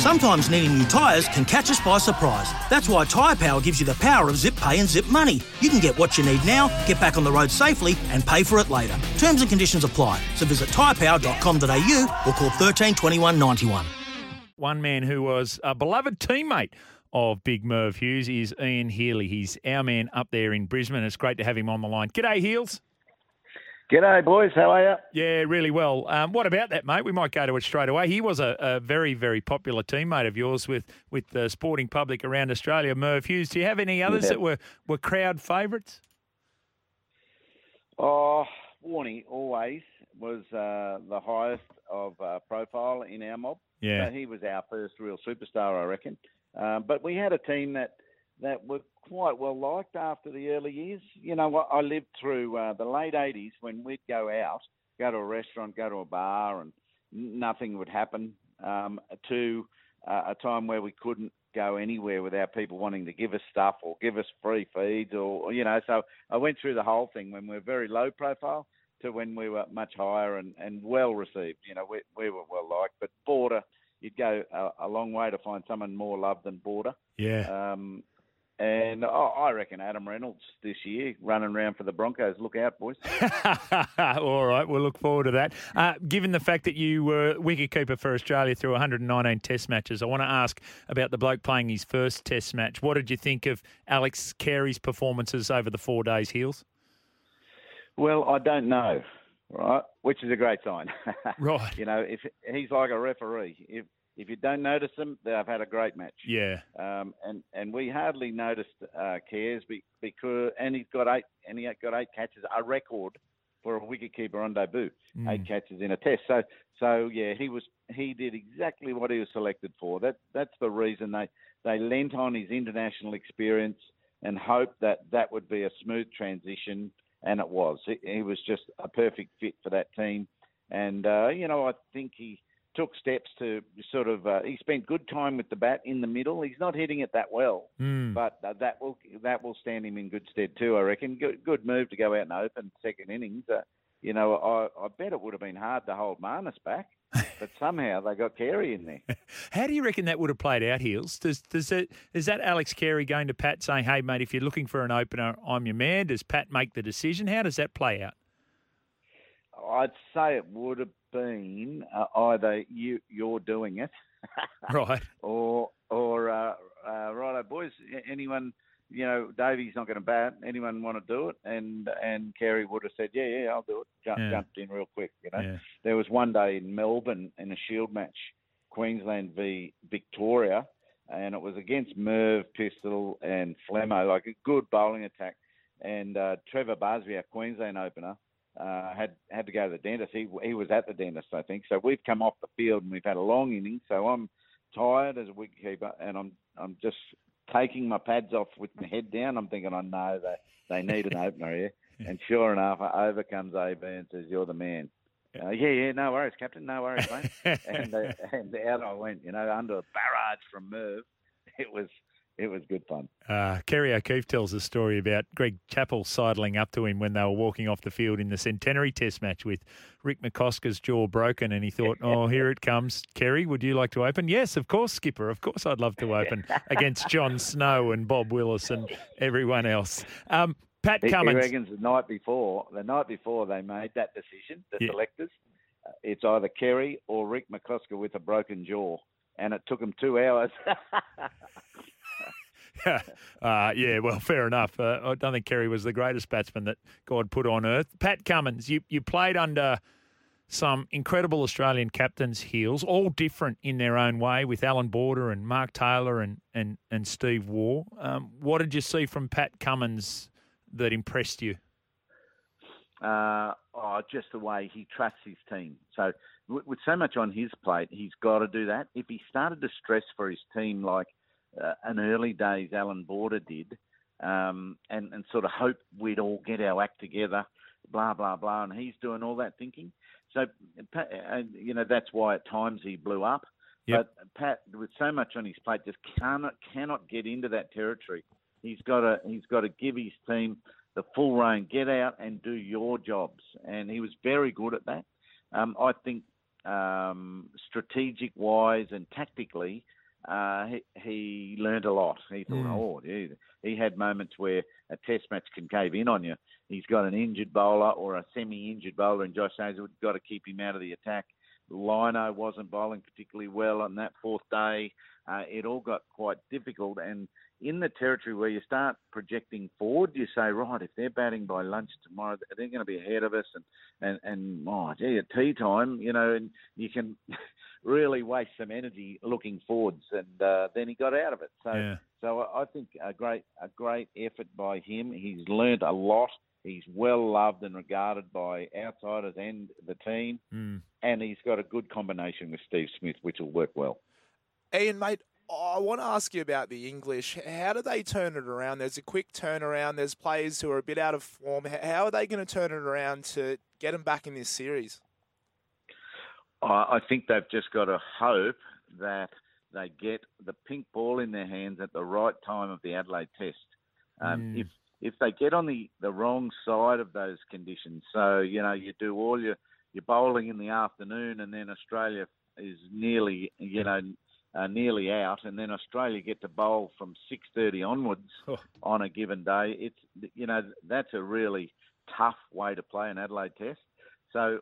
Sometimes needing new tyres can catch us by surprise. That's why Tyre Power gives you the power of zip pay and zip money. You can get what you need now, get back on the road safely, and pay for it later. Terms and conditions apply. So visit tyrepower.com.au or call 13 21 91. One man who was a beloved teammate of Big Merv Hughes is Ian Healy. He's our man up there in Brisbane. It's great to have him on the line. G'day, Heels. G'day, boys. How are you? Yeah, really well. Um, what about that, mate? We might go to it straight away. He was a, a very, very popular teammate of yours with, with the sporting public around Australia, Merv Hughes. Do you have any others Yeah. that were, were crowd favourites? Oh, Warney always was uh, the highest of uh, profile in our mob. Yeah. So he was our first real superstar, I reckon. Um, but we had a team that that were quite well liked after the early years. You know, I I lived through uh, the late '80s when we'd go out, go to a restaurant, go to a bar, and nothing would happen. Um, to uh, a time where we couldn't go anywhere without people wanting to give us stuff or give us free feeds, or you know. So I went through the whole thing when we were very low profile to when we were much higher and, and well received. You know, we, we were well liked, but Border, you'd go a, a long way to find someone more loved than Border. Yeah. Um, and oh, I reckon Adam Reynolds this year running around for the Broncos. Look out, boys. All right, we'll look forward to that. Uh, given the fact that you were wicketkeeper for Australia through 119 Test matches, I want to ask about the bloke playing his first Test match. What did you think of Alex Carey's performances over the four days, Heels? Well, I don't know, right? Which is a great sign. Right. You know, if he's like a referee, if if you don't notice them, they've had a great match. Yeah. Um, and and we hardly noticed uh, Cares because and he's got eight and he got eight catches, a record for a wicketkeeper on debut, Mm. eight catches in a test. So so yeah, he was he did exactly what he was selected for. That that's the reason they they lent on his international experience and hoped that that would be a smooth transition, and it was. He, he was just a perfect fit for that team, and uh, you know I think he took steps to sort of uh, he spent good time with the bat in the middle. He's not hitting it that well, Mm. but uh, that will that will stand him in good stead too. I reckon. Good, good move to go out and open second innings. Uh, you know, I, I bet it would have been hard to hold Marnus back, but somehow they got Carey in there. How do you reckon that would have played out, Heels? Does does it is that Alex Carey going to Pat saying, "Hey, mate, if you're looking for an opener, I'm your man"? Does Pat make the decision? How does that play out? I'd say it would have been uh, either you you're doing it, Right. or or uh, uh, righto boys. Anyone, you know, Davey's not going to bat. Anyone want to do it? And and Carey would have said, yeah, yeah, I'll do it. Jump, Yeah. Jumped in real quick, you know. Yeah. There was one day in Melbourne in a Shield match, Queensland v Victoria, and it was against Merv, Pistol, and Flemmo, like a good bowling attack. And uh, Trevor Barsby, our Queensland opener, uh, had had to go to the dentist. He he was at the dentist, I think. So we've come off the field and we've had a long inning. So I'm tired as a wicketkeeper, and I'm I'm just taking my pads off with my head down. I'm thinking, I know that they need an opener here. And sure enough, over comes AB and says, "You're the man." Uh, yeah, yeah, no worries, Captain, no worries, mate. and uh, and out I went, you know, under a barrage from Merv. It was it was good fun. Uh, Kerry O'Keeffe tells a story about Greg Chappell sidling up to him when they were walking off the field in the centenary test match with Rick McCosker's jaw broken. And he thought, oh, here it comes. Kerry, would you like to open? Yes, of course, Skipper. Of course, I'd love to open against John Snow and Bob Willis and everyone else. Um, Pat He, he Cummins. reckons the night before, the night before they made that decision, the Yeah. selectors, uh, it's either Kerry or Rick McCosker with a broken jaw, and it took them two hours. uh, yeah, well, fair enough. Uh, I don't think Kerry was the greatest batsman that God put on earth. Pat Cummins, you, you played under some incredible Australian captains' heels, all different in their own way, with Alan Border and Mark Taylor and, and, and Steve Waugh. Um, what did you see from Pat Cummins that impressed you? uh, oh, just the way he trusts his team. So with so much on his plate, he's got to do that. If he started to stress for his team like uh, an early days Alan Border did, um, and, and sort of hope we'd all get our act together, blah, blah, blah, and he's doing all that thinking. So, uh, you know, that's why at times he blew up. Yep. But Pat, with so much on his plate, just cannot cannot get into that territory. He's got to he's got to give his team the full rein, get out and do your jobs, and he was very good at that. Um, I think um, strategic wise and tactically, uh, he, he learned a lot. He thought, mm. oh, he had moments where a test match can cave in on you. He's got an injured bowler or a semi-injured bowler, and Josh Hazlewood got to keep him out of the attack. Lyno wasn't bowling particularly well on that fourth day. Uh, it all got quite difficult, and in the territory where you start projecting forward, you say, right, if they're batting by lunch tomorrow, they're going to be ahead of us, and and and oh, gee, at tea time, you know, and you can really waste some energy looking forwards, and uh, then he got out of it. So, yeah. so I think a great a great effort by him. He's learned a lot. He's well loved and regarded by outsiders and the team, mm. and he's got a good combination with Steve Smith, which will work well. Ian, mate, I want to ask you about the English. How do they turn it around? There's a quick turnaround. There's players who are a bit out of form. How are they going to turn it around to get them back in this series? I think they've just got to hope that they get the pink ball in their hands at the right time of the Adelaide Test. Um, mm. If if they get on the, the wrong side of those conditions, so you know you do all your your bowling in the afternoon, and then Australia is nearly you know uh, nearly out, and then Australia get to bowl from 6:30 onwards oh. on a given day. It's you know that's a really tough way to play an Adelaide Test. So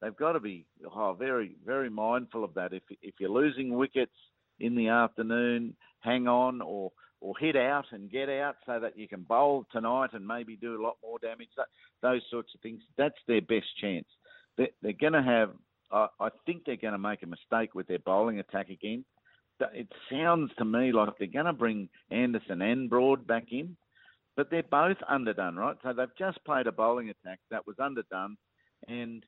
they've got to be oh, very very mindful of that. If if you're losing wickets in the afternoon, hang on or or hit out and get out so that you can bowl tonight and maybe do a lot more damage. That, those sorts of things. That's their best chance. They're, they're going to have I, I think they're going to make a mistake with their bowling attack again. It sounds to me like they're going to bring Anderson and Broad back in, but they're both underdone, right? So they've just played a bowling attack that was underdone, and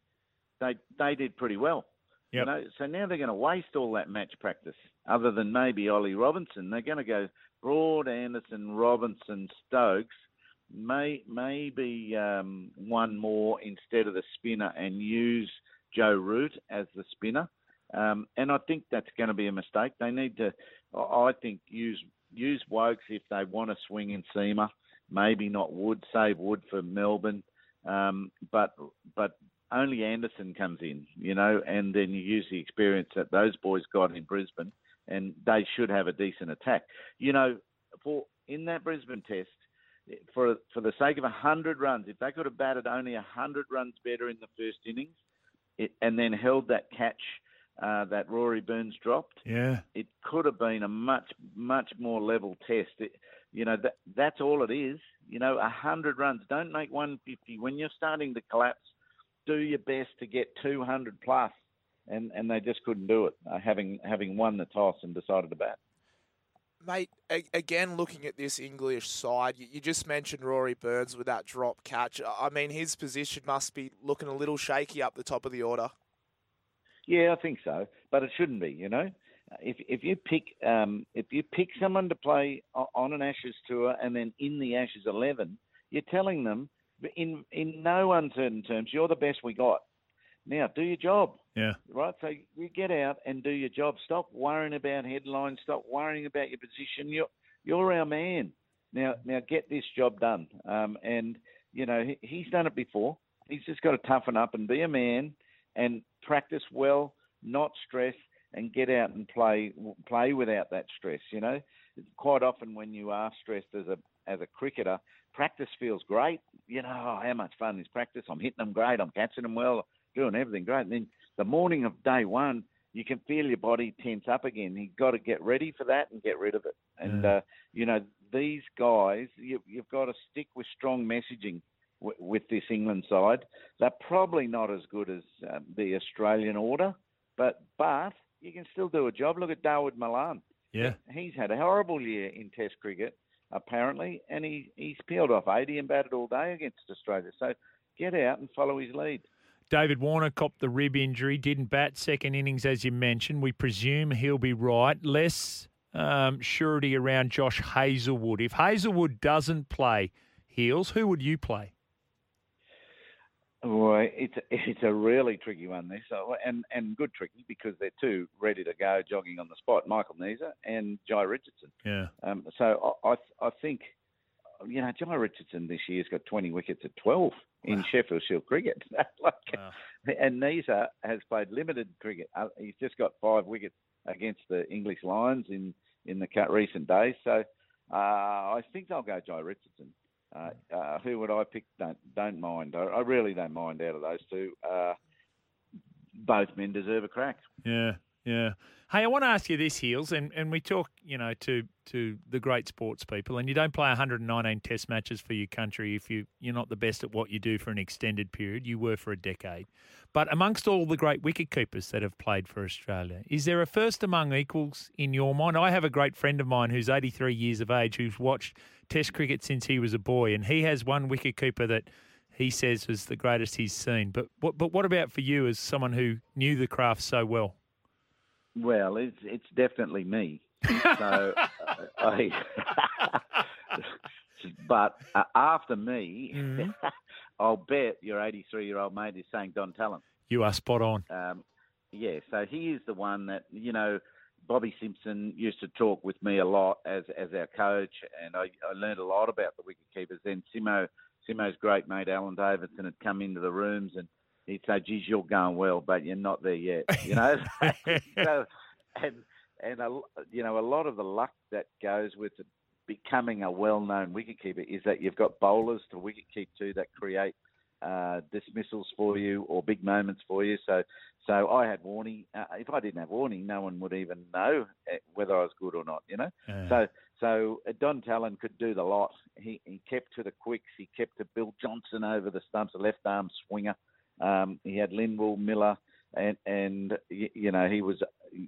they they did pretty well. Yep. You know, so now they're going to waste all that match practice, other than maybe Ollie Robinson. They're going to go Broad, Anderson, Robinson, Stokes, may maybe um, one more instead of the spinner, and use Joe Root as the spinner. Um, and I think that's going to be a mistake. They need to, I think, use use Woakes if they want to swing in seamer. Maybe not Wood, save Wood for Melbourne. Um, but but only Anderson comes in, you know, and then you use the experience that those boys got in Brisbane, and they should have a decent attack. You know, for in that Brisbane test, for for the sake of hundred runs, if they could have batted only hundred runs better in the first innings, it, and then held that catch uh, that Rory Burns dropped. Yeah, it could have been a much much more level test. It, you know that that's all it is. You know, a hundred runs. Don't make one fifty when you're starting to collapse. Do your best to get two hundred plus, and and they just couldn't do it. Uh, having having won the toss and decided to bat. Mate, again, looking at this English side, you just mentioned Rory Burns with that drop catch. I mean, his position must be looking a little shaky up the top of the order. Yeah, I think so, but it shouldn't be. You know, if if you pick um, if you pick someone to play on an Ashes tour and then in the Ashes eleven, you're telling them in in no uncertain terms, you're the best we got. Now, do your job. Yeah. Right. So you get out and do your job. Stop worrying about headlines. Stop worrying about your position. You're you're our man. Now now get this job done. Um, and you know he, he's done it before. He's just got to toughen up and be a man and practice well, not stress, and get out and play play without that stress. You know, quite often when you are stressed as a as a cricketer, practice feels great. You know, oh, how much fun is practice? I'm hitting them great. I'm catching them well doing everything great. And then the morning of day one, you can feel your body tense up again. You've got to get ready for that and get rid of it. And, uh, you know, these guys, you, have got to stick with strong messaging w- with this England side. They're probably not as good as um, the Australian order, but but you can still do a job. Look at Dawid Malan. Yeah. He's had a horrible year in Test cricket, apparently, and he, he's peeled off 80 and batted all day against Australia. So get out and follow his lead. David Warner copped the rib injury, didn't bat second innings, as you mentioned. We presume he'll be right. Less um, surety around Josh Hazlewood. If Hazlewood doesn't play heels, who would you play? Well, it's it's a really tricky one this, so, and and good tricky because they're two ready to go jogging on the spot. Michael Neser and Jhye Richardson. Yeah. Um, so I, I think you know Jhye Richardson this year's got 20 wickets at 12 in wow. Sheffield Shield cricket. like, wow. And Neser has played limited cricket. Uh, he's just got five wickets against the English Lions in in the recent days. So uh, I think I'll go Jhye Richardson. Uh, uh, who would I pick? Don't don't mind. I, I really don't mind out of those two. Uh, both men deserve a crack. Yeah, yeah. Hey, I want to ask you this, Heels, and, and we talk, you know, to to the great sports people, and you don't play 119 Test matches for your country if you you're not the best at what you do for an extended period. You were for a decade, but amongst all the great wicket keepers that have played for Australia, is there a first among equals in your mind? I have a great friend of mine who's 83 years of age who's watched Test cricket since he was a boy, and he has one wicket keeper that he says was the greatest he's seen. But what but what about for you as someone who knew the craft so well? Well, it's it's definitely me. So uh, I, but uh, after me, mm-hmm. I'll bet your 83 year old mate is saying Don Tallon. You are spot on. Um, yeah, so he is the one that you know. Bobby Simpson used to talk with me a lot as as our coach, and I, I learned a lot about the wicket keepers. Then Simo, Simo's great mate Alan Davidson had come into the rooms, and he'd say, "Geez, you're going well, but you're not there yet." You know, so, and and a, you know a lot of the luck that goes with becoming a well-known wicketkeeper is that you've got bowlers to wicket keep to that create uh, dismissals for you or big moments for you. So, so I had Warney. Uh, if I didn't have Warney, no one would even know eh, whether I was good or not. You know. Yeah. So, so uh, Don Tallon could do the lot. He he kept to the quicks. He kept to Bill Johnston over the stumps, a left arm swinger. Um, he had Lindwall Miller, and and you know he was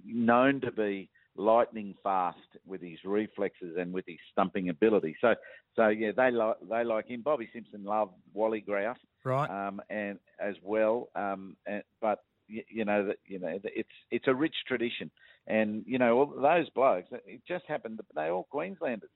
known to be lightning fast with his reflexes and with his stumping ability. So, so yeah, they like they like him. Bobby Simpson loved Wally Grout, right? Um, and as well, um, and, but you, you know that you know it's it's a rich tradition, and you know all those blokes. It just happened that they all Queenslanders,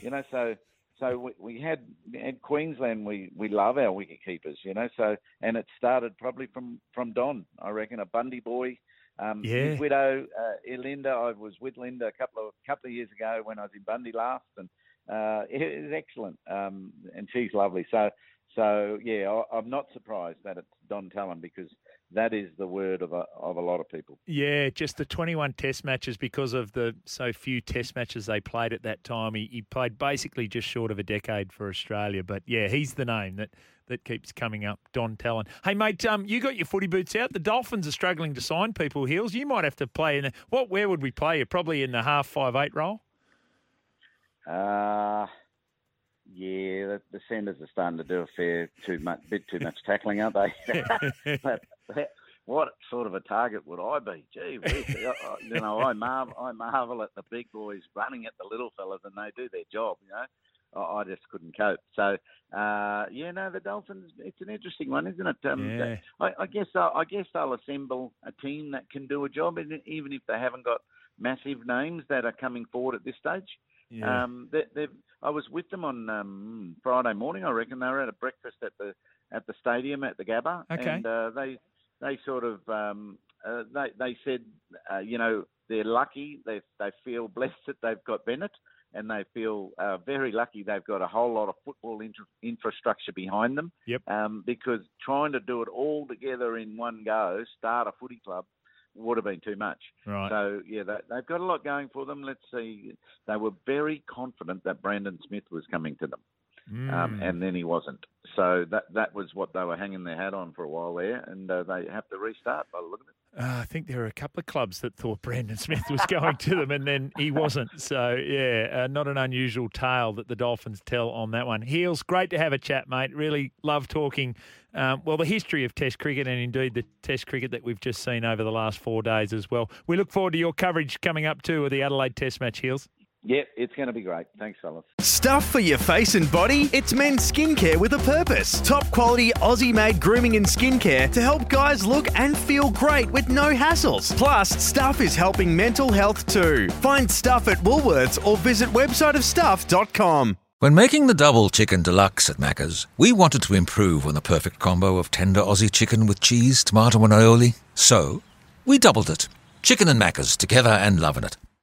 you know. So so we, we had in Queensland we, we love our wicket keepers, you know. So and it started probably from from Don, I reckon, a Bundy boy. Um, yeah. His widow, uh, Linda, I was with Linda a couple of couple of years ago when I was in Bundy last, and uh, it was excellent. Um, and she's lovely. So so yeah, I, I'm not surprised that it's Don Tallon because that is the word of a, of a lot of people. Yeah, just the 21 test matches because of the so few test matches they played at that time. He, he played basically just short of a decade for Australia. But yeah, he's the name that, that keeps coming up, Don Tallon. Hey, mate, um, you got your footy boots out. The Dolphins are struggling to sign people, Heels. You might have to play in a, what? Where would we play you? Probably in the half five eight role. Uh yeah, the, the centres are starting to do a fair too much, bit too much tackling, aren't they? but, what sort of a target would I be? Gee, you know, I marvel, I marvel at the big boys running at the little fellas, and they do their job. You know, I just couldn't cope. So, uh, yeah, no, the Dolphins. It's an interesting one, isn't it? Um, yeah. I, I guess uh, I guess they'll assemble a team that can do a job, even if they haven't got massive names that are coming forward at this stage. Yeah. Um, they, I was with them on um, Friday morning. I reckon they were at a breakfast at the at the stadium at the Gabba, okay. and uh, they they sort of um, uh, they they said uh, you know they're lucky they they feel blessed that they've got Bennett and they feel uh, very lucky they've got a whole lot of football inter- infrastructure behind them. Yep. Um, because trying to do it all together in one go, start a footy club, would have been too much. Right. So yeah, they, they've got a lot going for them. Let's see. They were very confident that Brandon Smith was coming to them. Mm. Um, and then he wasn't. So that that was what they were hanging their hat on for a while there, and uh, they have to restart by the look of it. Uh, I think there were a couple of clubs that thought Brandon Smith was going to them, and then he wasn't. So yeah, uh, not an unusual tale that the Dolphins tell on that one. Heels, great to have a chat, mate. Really love talking. Um, well, the history of Test cricket and indeed the Test cricket that we've just seen over the last four days as well. We look forward to your coverage coming up too of the Adelaide Test match, Heels. Yep, it's going to be great. Thanks, fellas. Stuff for your face and body? It's men's skincare with a purpose. Top quality Aussie made grooming and skincare to help guys look and feel great with no hassles. Plus, Stuff is helping mental health too. Find Stuff at Woolworths or visit websiteofstuff.com. When making the double chicken deluxe at Macca's, we wanted to improve on the perfect combo of tender Aussie chicken with cheese, tomato, and aioli. So, we doubled it. Chicken and Macca's together and loving it.